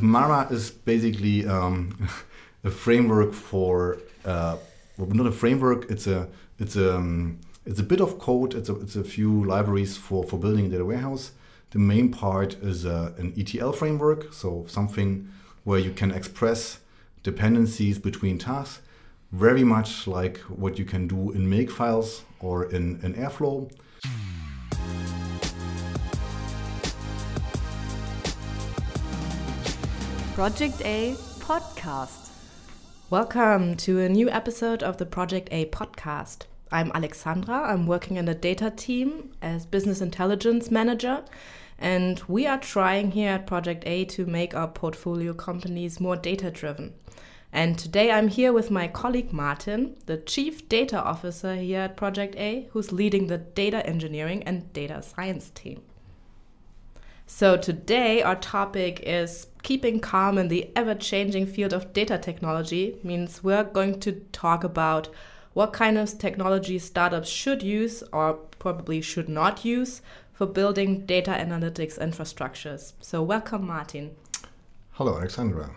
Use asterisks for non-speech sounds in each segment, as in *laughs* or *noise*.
Mara is basically um, *laughs* a framework for uh, well, not a framework. It's a it's a um, it's a bit of code. It's a it's a few libraries for for building a data warehouse. The main part is uh, an ETL framework, so something where you can express dependencies between tasks, very much like what you can do in Makefiles or in, in Airflow. Project A podcast. Welcome to a new episode of the Project A podcast. I'm Alexandra. I'm working in the data team as business intelligence manager. And we are trying here at Project A to make our portfolio companies more data driven. And today I'm here with my colleague Martin, the Chief Data Officer here at Project A, who's leading the data engineering and data science team. So, today our topic is keeping calm in the ever changing field of data technology. Means we're going to talk about what kind of technology startups should use or probably should not use for building data analytics infrastructures. So, welcome, Martin. Hello, Alexandra.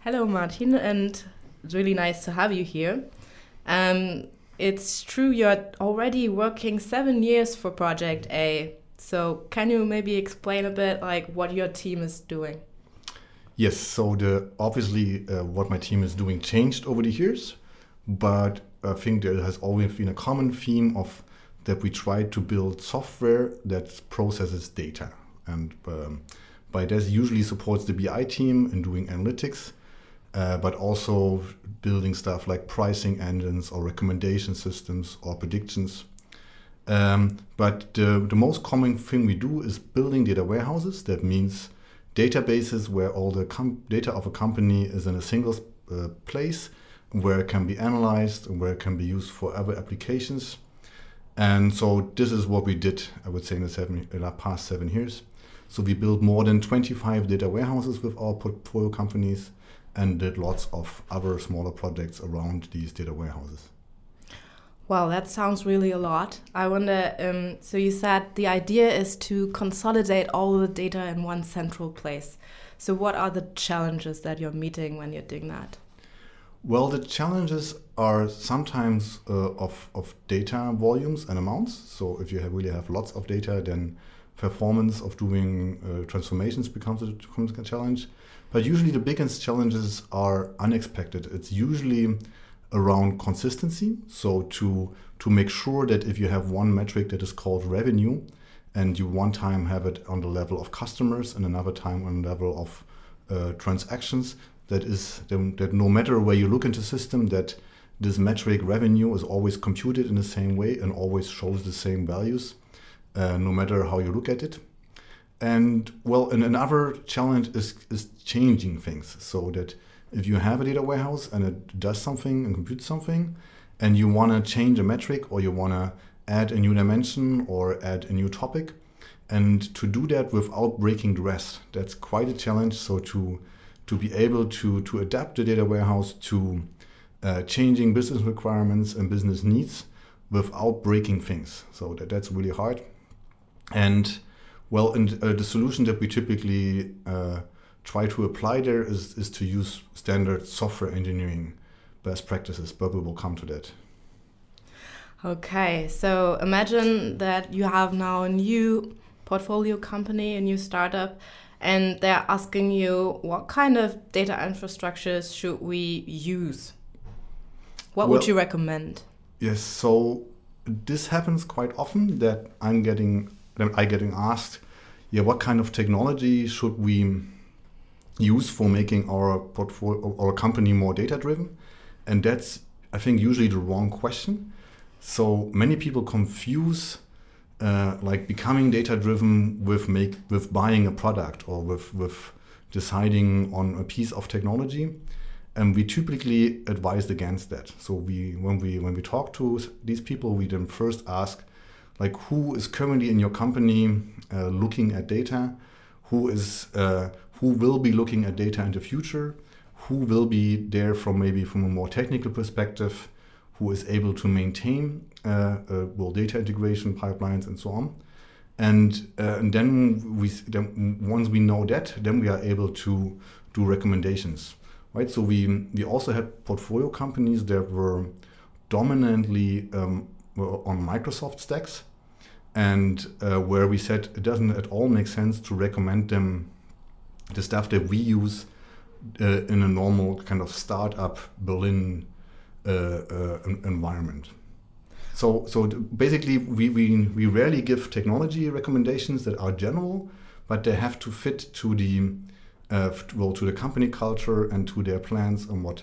Hello, Martin, and it's really nice to have you here. Um, it's true you're already working seven years for Project A. So can you maybe explain a bit like what your team is doing? Yes, so the obviously uh, what my team is doing changed over the years, but I think there has always been a common theme of that we try to build software that processes data, and um, by this usually supports the BI team in doing analytics, uh, but also building stuff like pricing engines or recommendation systems or predictions um, but the, the most common thing we do is building data warehouses. That means databases where all the data of a company is in a single uh, place, where it can be analyzed and where it can be used for other applications. And so this is what we did, I would say, in the, seven, in the past seven years. So we built more than 25 data warehouses with our portfolio companies and did lots of other smaller projects around these data warehouses. Well, that sounds really a lot. I wonder, um, so you said the idea is to consolidate all the data in one central place. So, what are the challenges that you're meeting when you're doing that? Well, the challenges are sometimes uh, of, of data volumes and amounts. So, if you have really have lots of data, then performance of doing uh, transformations becomes a, becomes a challenge. But usually, the biggest challenges are unexpected. It's usually around consistency. So to to make sure that if you have one metric that is called revenue, and you one time have it on the level of customers and another time on the level of uh, transactions, that is that no matter where you look into system, that this metric revenue is always computed in the same way and always shows the same values, uh, no matter how you look at it. And well, and another challenge is is changing things so that if you have a data warehouse and it does something and computes something, and you want to change a metric or you want to add a new dimension or add a new topic, and to do that without breaking the rest, that's quite a challenge. So to to be able to to adapt the data warehouse to uh, changing business requirements and business needs without breaking things. So that, that's really hard. And well, and uh, the solution that we typically uh, try to apply there is, is to use standard software engineering best practices, but we will come to that. Okay, so imagine that you have now a new portfolio company, a new startup, and they're asking you what kind of data infrastructures should we use? What well, would you recommend? Yes, so this happens quite often that I'm getting I getting asked, yeah, what kind of technology should we use for making our portfolio our company more data driven and that's i think usually the wrong question. So many people confuse uh, like becoming data driven with make with buying a product or with with deciding on a piece of technology. And we typically advise against that. So we when we when we talk to these people we then first ask like who is currently in your company uh, looking at data? Who is uh, who will be looking at data in the future, who will be there from maybe from a more technical perspective, who is able to maintain uh, uh, well data integration pipelines and so on. And, uh, and then we then once we know that, then we are able to do recommendations, right? So we we also had portfolio companies that were dominantly um, were on Microsoft stacks, and uh, where we said it doesn't at all make sense to recommend them the stuff that we use uh, in a normal kind of startup Berlin uh, uh environment. So, so basically, we, we, we rarely give technology recommendations that are general, but they have to fit to the uh, well to the company culture and to their plans and what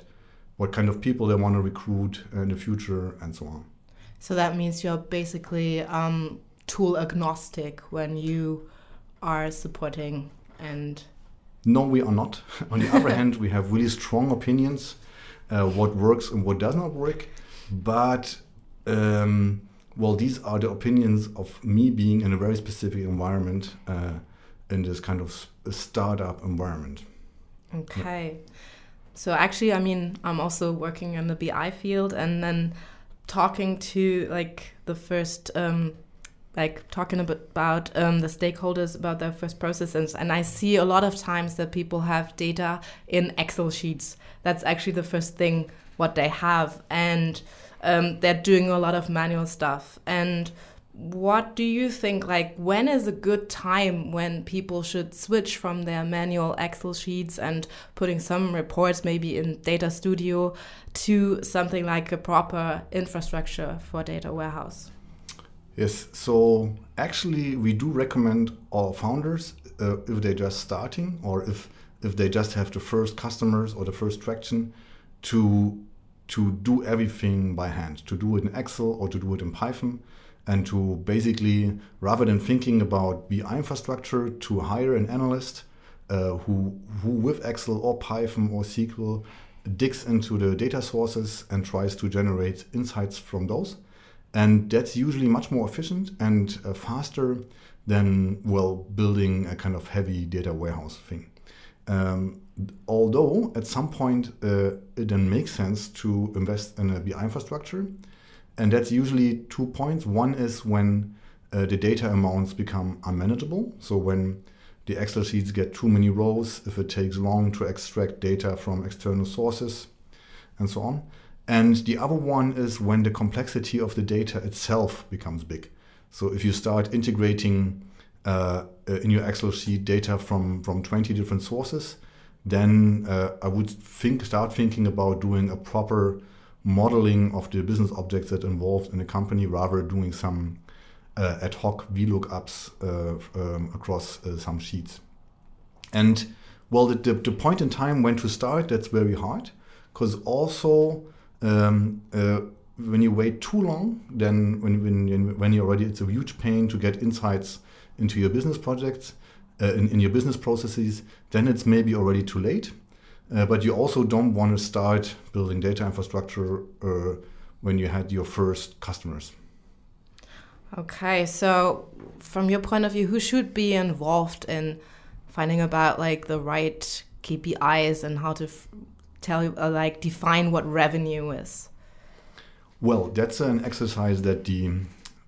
what kind of people they want to recruit in the future and so on. So that means you're basically um, tool agnostic when you are supporting and. No, we are not. *laughs* On the other hand, we have really strong opinions uh, what works and what does not work, but um, well, these are the opinions of me being in a very specific environment, uh, in this kind of startup environment. Okay. Yeah. So actually, I mean, I'm also working in the BI field, and then talking to like the first, um, like talking about um, the stakeholders about their first processes, and I see a lot of times that people have data in Excel sheets. That's actually the first thing what they have, and um, they're doing a lot of manual stuff. And what do you think? Like, when is a good time when people should switch from their manual Excel sheets and putting some reports maybe in Data Studio to something like a proper infrastructure for data warehouse? Yes, so actually, we do recommend our founders uh, if they're just starting or if if they just have the first customers or the first traction to to do everything by hand, to do it in Excel or to do it in Python, and to basically, rather than thinking about BI infrastructure, to hire an analyst uh, who, who with Excel or Python or SQL digs into the data sources and tries to generate insights from those. And that's usually much more efficient and uh, faster than, well, building a kind of heavy data warehouse thing. Um, although at some point uh, it then makes sense to invest in a BI infrastructure, and that's usually two points. One is when uh, the data amounts become unmanageable. So when the Excel sheets get too many rows, if it takes long to extract data from external sources, and so on. And the other one is when the complexity of the data itself becomes big. So if you start integrating uh, uh, in your Excel sheet data from, from 20 different sources, then uh, I would think start thinking about doing a proper modeling of the business objects that involved in a company rather doing some uh, ad hoc VLOOKUPs uh, um, across uh, some sheets. And well, the, the, the, point in time when to start, that's very hard because also um, when you wait too long, then when, when, when you're already, it's a huge pain to get insights into your business projects, uh, in, in, your business processes, then it's maybe already too late. Uh, but you also don't want to start building data infrastructure uh, when you had your first customers. Okay, so from your point of view, who should be involved in finding about like the right KPIs and how to tell uh, like define what revenue is? Well, that's an exercise that the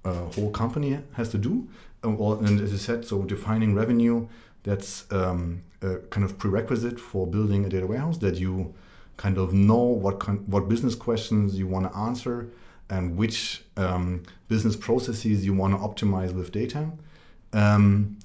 uh, whole company has to do. And as you said, so defining revenue, that's um, a kind of prerequisite for building a data warehouse that you kind of know what what business questions you want to answer and which um, business processes you want to optimize with data. Um,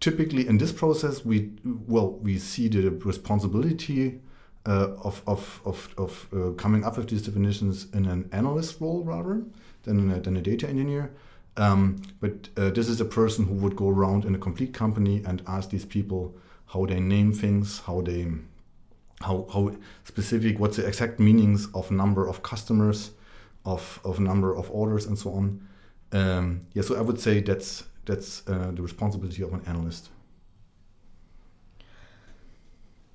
typically, in this process, we well we see the responsibility uh, of of of, of uh, coming up with these definitions in an analyst role rather than a, than a data engineer. Um, but uh, this is a person who would go around in a complete company and ask these people how they name things, how they, how, how specific, what's the exact meanings of number of customers, of, of number of orders, and so on. Um, yeah, so I would say that's that's uh, the responsibility of an analyst.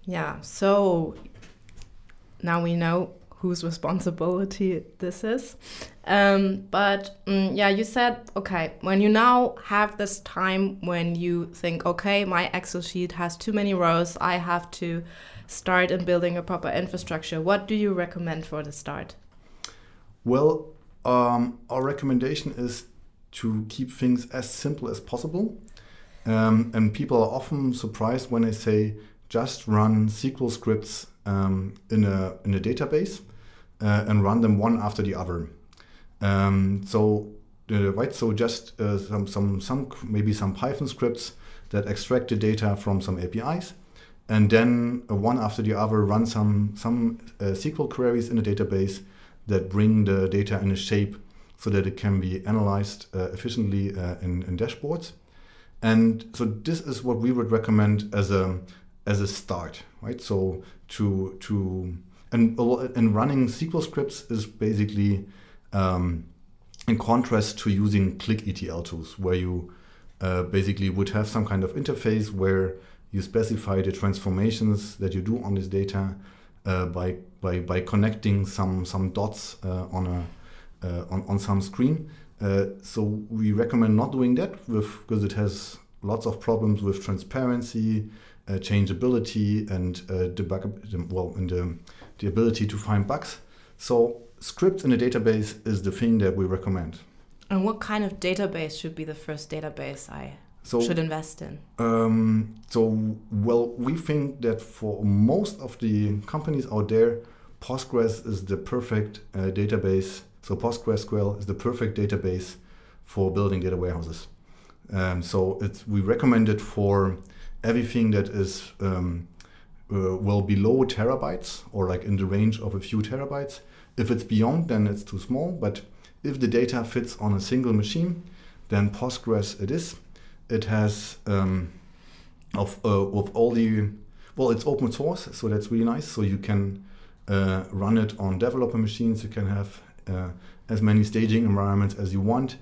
Yeah. So now we know whose responsibility this is. Um, but um, yeah, you said, okay, when you now have this time when you think, okay, my Excel sheet has too many rows, I have to start in building a proper infrastructure. What do you recommend for the start? Well, um, our recommendation is to keep things as simple as possible. Um, and people are often surprised when I say just run SQL scripts um, in a in a database uh, and run them one after the other. Um, so uh, right, so just uh, some some some maybe some Python scripts that extract the data from some APIs, and then uh, one after the other run some some uh, SQL queries in the database that bring the data in a shape so that it can be analyzed uh, efficiently in, in dashboards. And so this is what we would recommend as a as a start, right? So to to and and running SQL scripts is basically um, in contrast to using click ETL tools, where you uh, basically would have some kind of interface where you specify the transformations that you do on this data uh, by, by by connecting some some dots uh, on a uh, on, on some screen. Uh, so we recommend not doing that with because it has lots of problems with transparency, changeability, and debug well, and the, the ability to find bugs. So scripts in a database is the thing that we recommend. And what kind of database should be the first database I so, should invest in? Um, so, well, we think that for most of the companies out there, Postgres is the perfect uh, database. So, PostgreSQL is the perfect database for building data warehouses. Um, so, it's, we recommend it for everything that is um, uh, well below terabytes or like in the range of a few terabytes if it's beyond, then it's too small. But if the data fits on a single machine, then Postgres it is. It has um, of uh, of all the well, it's open source, so that's really nice. So you can uh, run it on developer machines. You can have uh, as many staging environments as you want.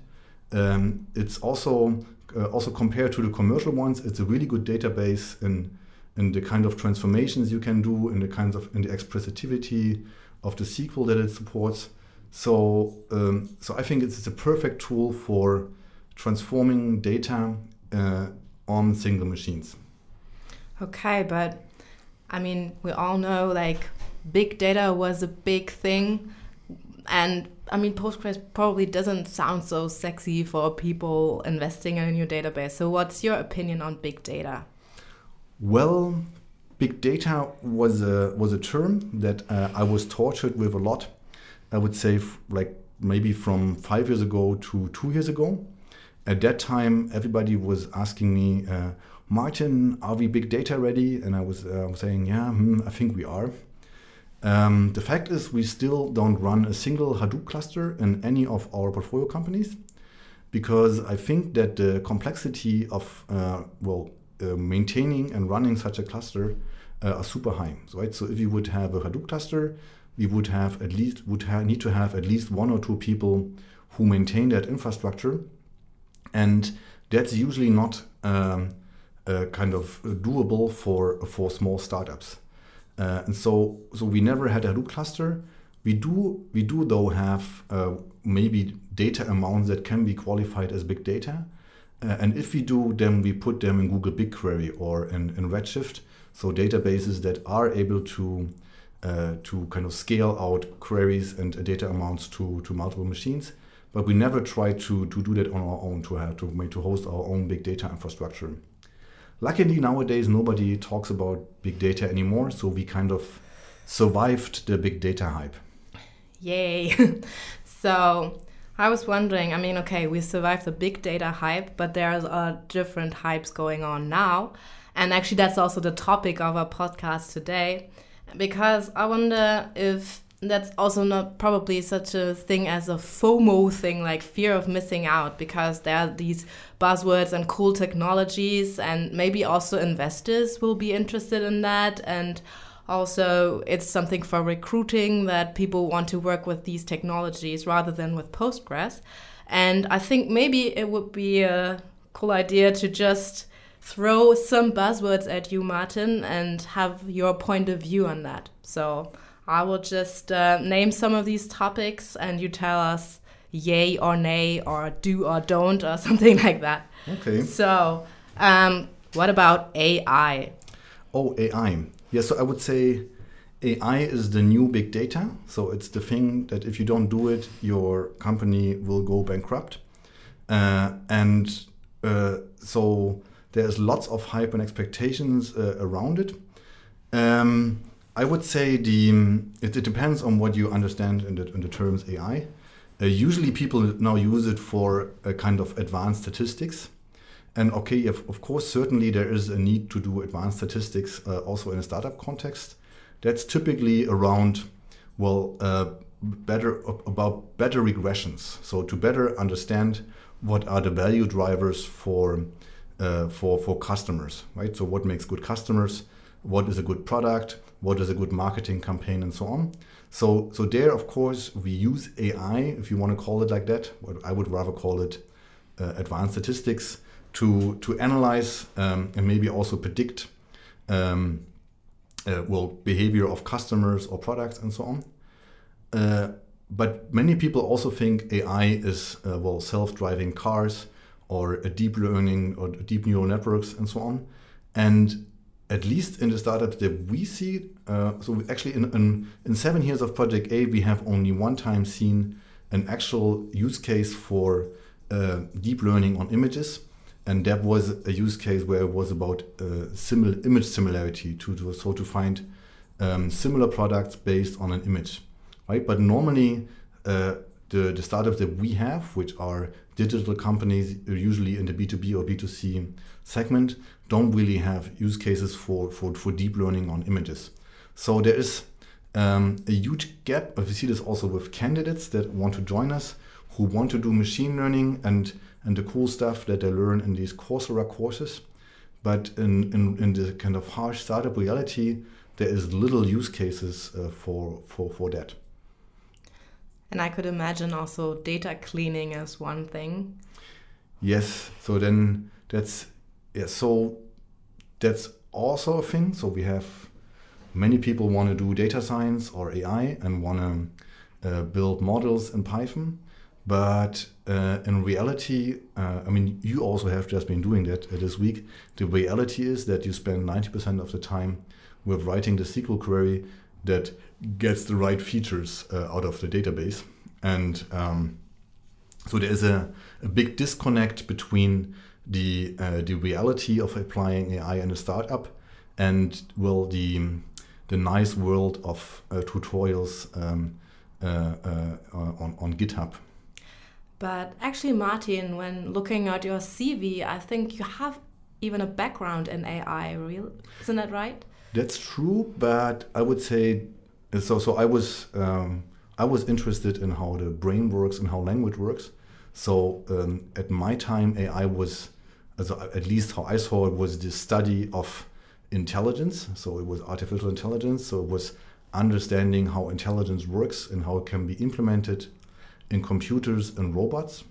Um, it's also uh, also compared to the commercial ones, it's a really good database in in the kind of transformations you can do, in the kinds of in the expressivity of the SQL that it supports. So, um, so I think it's, a perfect tool for transforming data uh, on single machines. Okay, but I mean, we all know like big data was a big thing, and I mean, Postgres probably doesn't sound so sexy for people investing in a new database. So, what's your opinion on big data? Well, big data was a was a term that uh, I was tortured with a lot. I would say like maybe from five years ago to two years ago. At that time, everybody was asking me, uh, Martin, are we big data ready? And I was uh, saying, yeah, hmm, I think we are. Um, the fact is, we still don't run a single Hadoop cluster in any of our portfolio companies because I think that the complexity of uh, well uh, maintaining and running such a cluster uh, are super high. Right. So if you would have a Hadoop cluster, we would have at least would need to have at least one or two people who maintain that infrastructure, and that's usually not um, uh, kind of doable for for small startups. Uh, and so so we never had a Hadoop cluster. We do we do though have uh, maybe data amounts that can be qualified as big data, uh, and if we do, then we put them in Google BigQuery or in, in Redshift. So databases that are able to uh, to kind of scale out queries and data amounts to, to multiple machines. But we never try to, to do that on our own to have to, to host our own big data infrastructure. Luckily nowadays nobody talks about big data anymore, so we kind of survived the big data hype. Yay! *laughs* so I was wondering, I mean, okay, we survived the big data hype, but there are uh, different hypes going on now. And actually, that's also the topic of our podcast today, because I wonder if that's also not probably such a thing as a FOMO thing, like fear of missing out, because there are these buzzwords and cool technologies, and maybe also investors will be interested in that. And also, it's something for recruiting that people want to work with these technologies rather than with Postgres. And I think maybe it would be a cool idea to just throw some buzzwords at you, Martin, and have your point of view on that. So I will just uh, name some of these topics and you tell us yay or nay or do or don't or *laughs* something like that. Okay. So, um, what about AI? Oh, AI. Yeah, so I would say AI is the new big data. So it's the thing that if you don't do it, your company will go bankrupt. Uh, and uh, so there's lots of hype and expectations uh, around it. Um, I would say the it, it, depends on what you understand in the, in the terms AI. Uh, usually, people now use it for a kind of advanced statistics. And okay, if, of course, certainly there is a need to do advanced statistics uh, also in a startup context. That's typically around, well, uh, better about better regressions. So to better understand what are the value drivers for uh, for for customers, right? So what makes good customers? What is a good product? What is a good marketing campaign, and so on. So so there, of course, we use AI, if you want to call it like that. I would rather call it uh, advanced statistics to to analyze um, and maybe also predict. Um, uh, well, behavior of customers or products and so on. Uh, but many people also think AI is uh, well self-driving cars or a deep learning or deep neural networks and so on. And at least in the startups that we see, uh, so actually in, in, in seven years of Project A, we have only one time seen an actual use case for uh, deep learning on images. And that was a use case where it was about uh, similar image similarity to, to so to find um, similar products based on an image right? But normally, uh, the, the startups that we have, which are digital companies, usually in the B2B or B2C segment, don't really have use cases for, for, for deep learning on images. So there is um, a huge gap. We see this also with candidates that want to join us, who want to do machine learning and, and the cool stuff that they learn in these Coursera courses. But in, in, in the kind of harsh startup reality, there is little use cases uh, for, for, for that. And I could imagine also data cleaning as one thing. Yes. So then that's yeah. So that's also a thing. So we have many people want to do data science or AI and want to uh, build models in Python. But uh, in reality, uh, I mean, you also have just been doing that uh, this week. The reality is that you spend 90% of the time with writing the SQL query that gets the right features uh, out of the database. And um, so there is a, a, big disconnect between the uh, the reality of applying AI in a startup and well the the nice world of uh, tutorials um, uh, uh on on GitHub. But actually, Martin, when looking at your CV, I think you have even a background in AI. Real, isn't that right? That's true, but I would say so. So I was um, I was interested in how the brain works and how language works. So um, at my time, AI was, at least how I saw it, was the study of intelligence. So it was artificial intelligence. So it was understanding how intelligence works and how it can be implemented in computers and robots.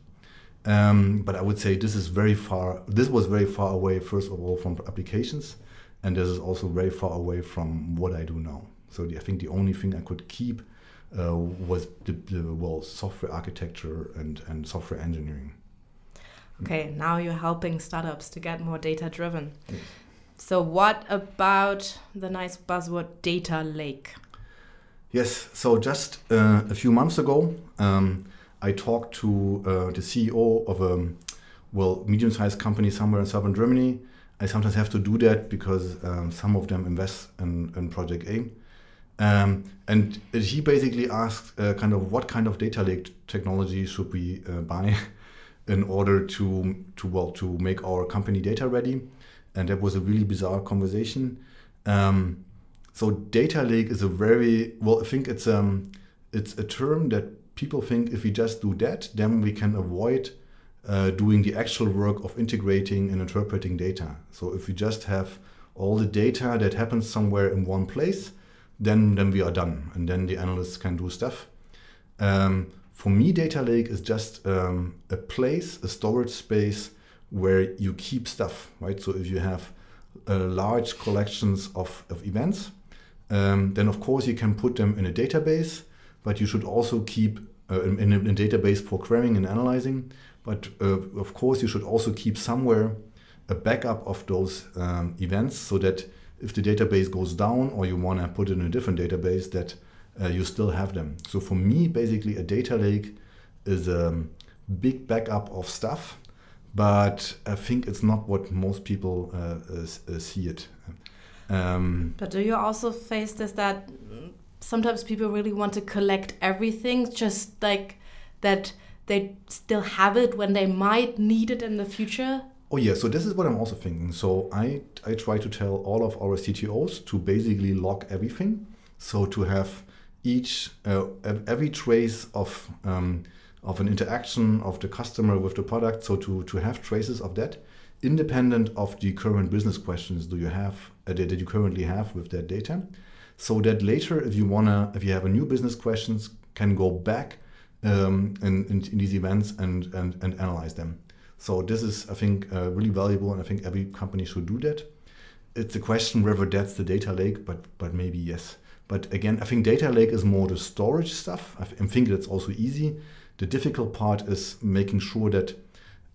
Um, but I would say this is very far. This was very far away, first of all, from applications, and this is also very far away from what I do now. So the, I think the only thing I could keep uh, was the, the, well software architecture and, and software engineering. Okay, now you're helping startups to get more data driven. So, what about the nice buzzword data lake? Yes, so just uh, a few months ago, um, I talked to uh, the CEO of a well medium-sized company somewhere in southern Germany. I sometimes have to do that because um, some of them invest in, in Project A. Um, and he basically asked uh, kind of what kind of data lake technology should we uh, buy *laughs* in order to to well to make our company data ready, and that was a really bizarre conversation. Um, so data lake is a very well. I think it's um it's a term that people think if we just do that, then we can avoid uh, doing the actual work of integrating and interpreting data. So if we just have all the data that happens somewhere in one place then then we are done, and then the analysts can do stuff. Um, for me, data lake is just um, a place, a storage space where you keep stuff, right? So if you have uh, large collections of, of events, um, then of course you can put them in a database, but you should also keep uh, in, in, a, database for querying and analyzing. But uh, of course you should also keep somewhere a backup of those um, events so that if the database goes down or you want to put it in a different database that uh, you still have them. So for me, basically a data lake is a big backup of stuff, but I think it's not what most people uh, uh, see it. Um, but do you also face this that sometimes people really want to collect everything, just like that they still have it when they might need it in the future? Oh yeah, so this is what I'm also thinking. So I I try to tell all of our CTOs to basically log everything. So to have each uh, every trace of um, of an interaction of the customer with the product. So to to have traces of that, independent of the current business questions do you have uh, that you currently have with that data, so that later if you wanna if you have a new business questions can go back um, in, in, in, these events and, and and analyze them. So this is I think uh, really valuable, and I think every company should do that. It's a question whether that's the data lake, but but maybe yes. But again, I think data lake is more the storage stuff. I think that's also easy. The difficult part is making sure that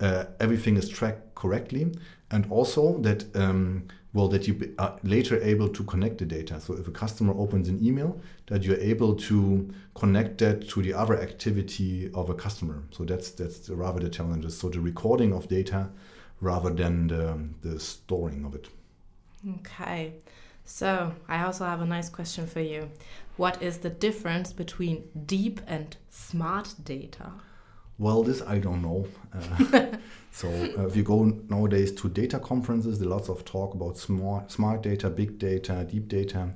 uh, everything is tracked correctly, and also that um, well that you are later able to connect the data. So if a customer opens an email, that you're able to connect that to the other activity of a customer. So that's that's rather the challenges. So the recording of data rather than the, the storing of it. Okay. So, I also have a nice question for you. What is the difference between deep and smart data? Well, this I don't know. Uh, *laughs* so, uh, if you go nowadays to data conferences, there's lots of talk about smart, smart data, big data, deep data.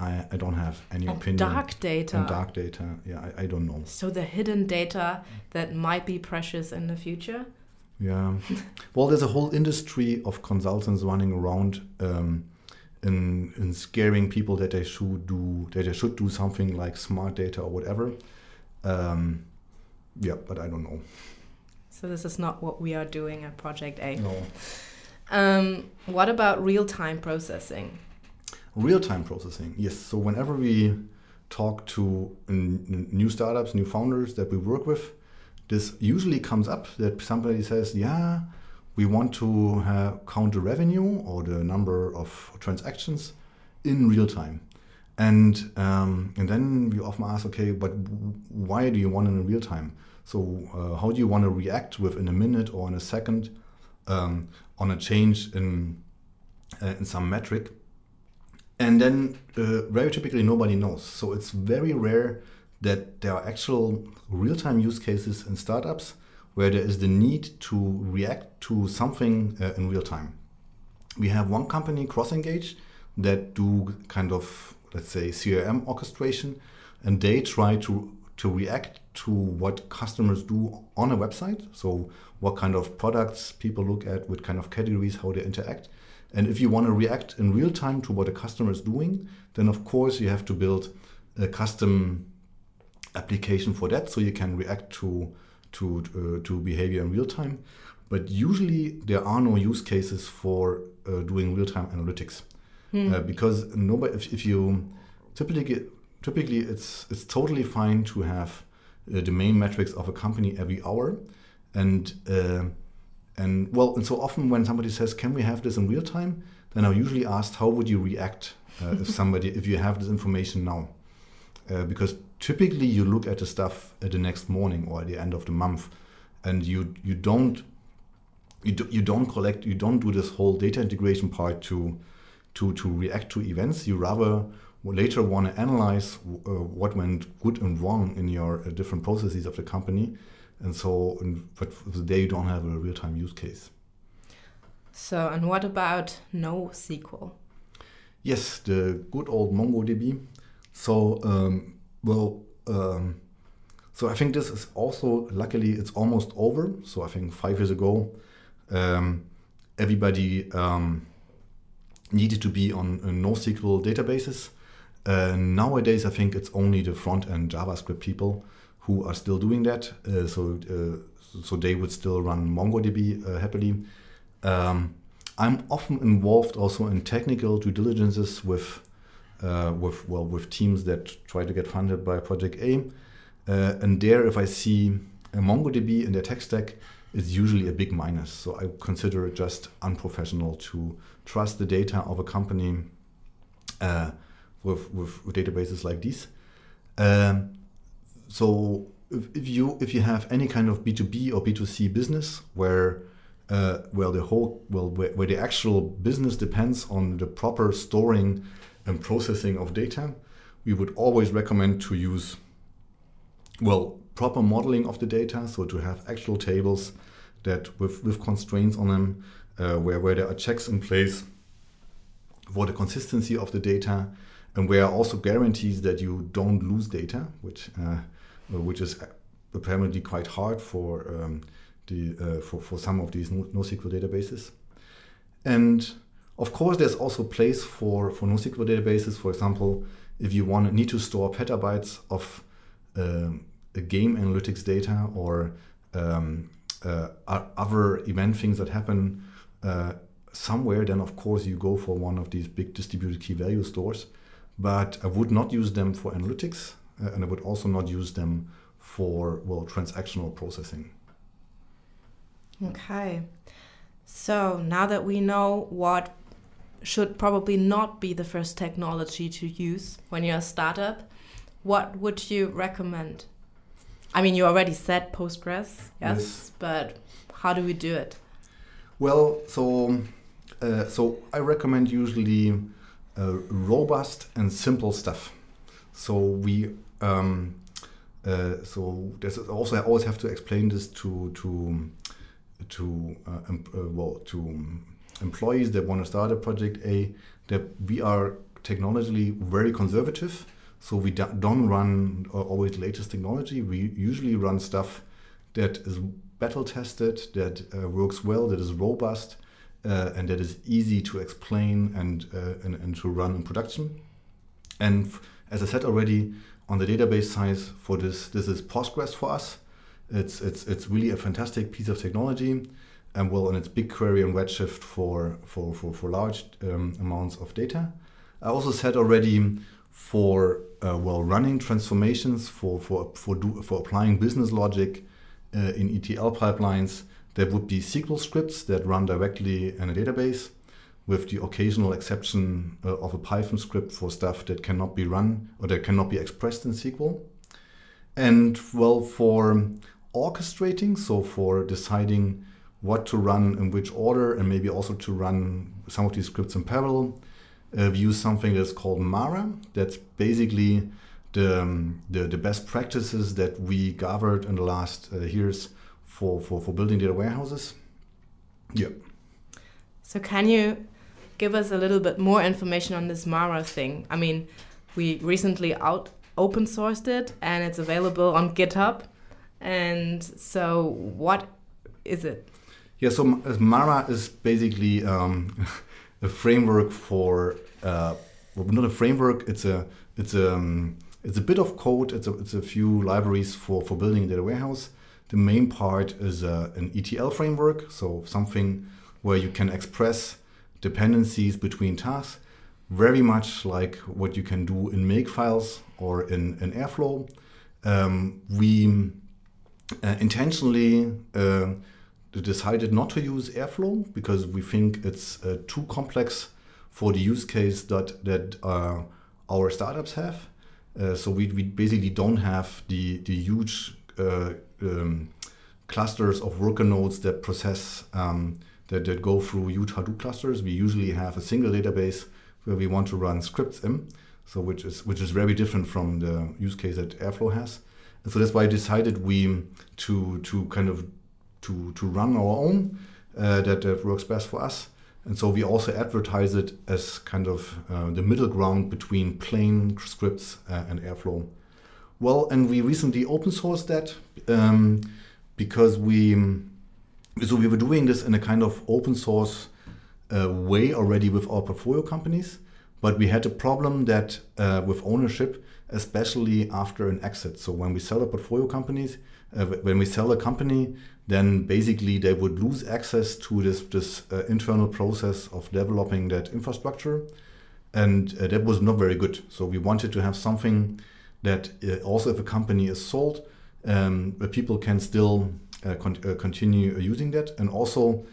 I, I don't have any and opinion. Dark data. And dark data, yeah, I, I don't know. So, the hidden data that might be precious in the future? Yeah. well, there's a whole industry of consultants running around. Um, in, in scaring people that they should do that they should do something like smart data or whatever. Um, yeah, but I don't know. So this is not what we are doing at Project A. No. Um, what about real-time processing? Real-time processing, yes. So whenever we talk to new startups, new founders that we work with, this usually comes up that somebody says, "Yeah, we want to count the revenue or the number of transactions in real time. And, um, and then we often ask, okay, but why do you want it in real time? So uh, how do you want to react within a minute or in a second um, on a change in, uh, in some metric? And then uh, very typically nobody knows. So it's very rare that there are actual real-time use cases in startups where there is the need to react to something uh, in real time. We have one company, CrossEngage, that do kind of let's say CRM orchestration, and they try to to react to what customers do on a website. So what kind of products people look at, what kind of categories, how they interact. And if you want to react in real time to what a customer is doing, then of course you have to build a custom application for that so you can react to to, uh, to behavior in real time. But usually there are no use cases for uh, doing real time analytics hmm. uh, because nobody, if, if you typically, typically it's, it's totally fine to have uh, the main metrics of a company every hour. And, uh, and well, and so often when somebody says, can we have this in real time? Then I'm usually asked, how would you react uh, if somebody, if you have this information now? because typically you look at the stuff at the next morning or at the end of the month and you you don't you, do, you don't collect you don't do this whole data integration part to to to react to events. You rather later want to analyze uh, what went good and wrong in your uh, different processes of the company. And so but there you don't have a real-time use case. So and what about NoSQL? Yes the good old mongodb. So um, well, um, so I think this is also luckily it's almost over. So I think five years ago, um, everybody um, needed to be on NoSQL databases. Uh, nowadays, I think it's only the front end JavaScript people who are still doing that. Uh, so uh, so they would still run MongoDB uh, happily. Um, I'm often involved also in technical due diligences with uh, with well with teams that try to get funded by Project A. Uh, and there, if I see a MongoDB in their tech stack, it's usually a big minus. So I consider it just unprofessional to trust the data of a company uh, with, with, databases like these. Um, so if, if, you if you have any kind of B2B or B2C business where uh, well, the whole well, where, where, the actual business depends on the proper storing and processing of data, we would always recommend to use well proper modeling of the data, so to have actual tables that with with constraints on them, uh, where where there are checks in place for the consistency of the data, and where also guarantees that you don't lose data, which uh, which is apparently quite hard for um, the uh, for, for some of these NoSQL databases. And of course, there's also place for, for NoSQL databases. For example, if you want need to store petabytes of um, game analytics data or um, uh, other event things that happen uh, somewhere, then of course you go for one of these big distributed key value stores. But I would not use them for analytics, uh, and I would also not use them for well transactional processing. Okay. So now that we know what should probably not be the first technology to use when you're a startup, what would you recommend? I mean, you already said Postgres, yes, yes. but how do we do it? Well, so uh, so I recommend usually uh, robust and simple stuff. So we um, uh, so there's also I always have to explain this to to to uh, uh, well to employees that want to start a project A that we are technologically very conservative. So we don't run always latest technology. We usually run stuff that is battle tested, that uh, works well, that is robust, uh, and that is easy to explain and, uh, and, and to run in production. And as I said already, on the database size for this, this is Postgres for us. It's it's it's really a fantastic piece of technology, and well, and it's BigQuery and Redshift for for for, for large um, amounts of data. I also said already for uh, well running transformations for for for do, for applying business logic uh, in ETL pipelines. There would be SQL scripts that run directly in a database, with the occasional exception uh, of a Python script for stuff that cannot be run or that cannot be expressed in SQL. And well, for orchestrating, so for deciding what to run in which order, and maybe also to run some of these scripts in parallel. Uh, we use something that's called Mara. That's basically the, um, the, the, best practices that we gathered in the last uh, years for, for, for building data warehouses. Yeah. So, can you give us a little bit more information on this Mara thing? I mean, we recently out open sourced it and it's available on GitHub. And so, what is it? Yeah, so Mara is basically um, *laughs* a framework for uh, not a framework. It's a it's a um, it's a bit of code. It's a it's a few libraries for for building a data warehouse. The main part is uh, an ETL framework, so something where you can express dependencies between tasks, very much like what you can do in Makefiles or in, in Airflow. Um, we uh, intentionally uh, decided not to use Airflow because we think it's uh, too complex for the use case that that uh, our startups have. Uh, so we, we basically don't have the the huge uh, um, clusters of worker nodes that process um, that, that go through huge Hadoop clusters. We usually have a single database where we want to run scripts in, so which is which is very different from the use case that Airflow has. And so that's why I decided we to to kind of to to run our own uh, that that works best for us. And so we also advertise it as kind of uh, the middle ground between plain scripts uh, and Airflow. Well, and we recently open sourced that um, because we so we were doing this in a kind of open source uh, way already with our portfolio companies, but we had a problem that uh, with ownership especially after an exit. So when we sell a portfolio companies, uh, when we sell a company, then basically they would lose access to this this uh, internal process of developing that infrastructure, and uh, that was not very good. So we wanted to have something that uh, also, if a company is sold, um, people can still uh, con uh, continue using that, and also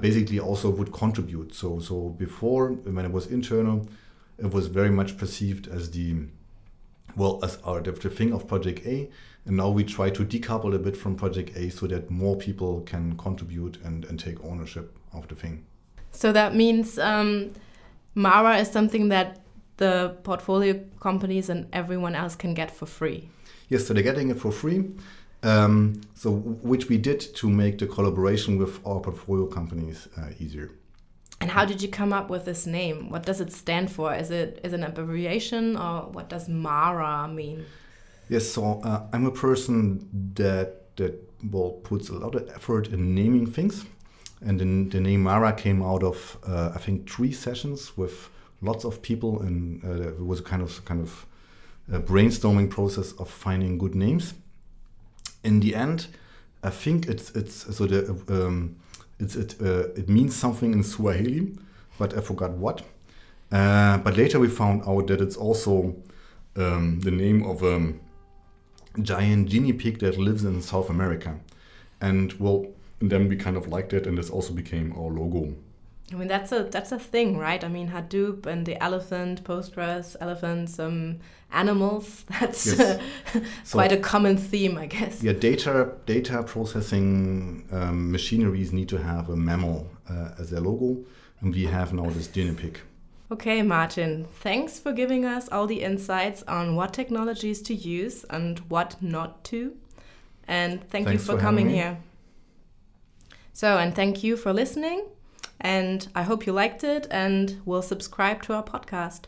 basically also would contribute. So so before when it was internal, it was very much perceived as the well, as our the, thing of Project A, and now we try to decouple a bit from Project A so that more people can contribute and, and take ownership of the thing. So that means um, Mara is something that the portfolio companies and everyone else can get for free. Yes, so they're getting it for free. Um, so which we did to make the collaboration with our portfolio companies uh, easier. And how did you come up with this name? What does it stand for? Is it is it an abbreviation or what does Mara mean? Yes, so uh, I'm a person that that well puts a lot of effort in naming things, and then the name Mara came out of uh, I think three sessions with lots of people, and uh, it was a kind of kind of brainstorming process of finding good names. In the end, I think it's it's so the um, it's it uh, it means something in Swahili, but I forgot what. Uh, but later we found out that it's also um, the name of a giant guinea pig that lives in South America, and well, and then we kind of liked it, and this also became our logo. I mean that's a that's a thing, right? I mean Hadoop and the elephant, Postgres, elephants, um, animals. *laughs* That's yes. uh, *laughs* quite so, a common theme, I guess. Yeah, data data processing um, machineries need to have a mammal uh, as their logo, and we have now this guinea pig. Okay, Martin, thanks for giving us all the insights on what technologies to use and what not to. And thank thanks you for, for coming here. So, and thank you for listening. And I hope you liked it and will subscribe to our podcast.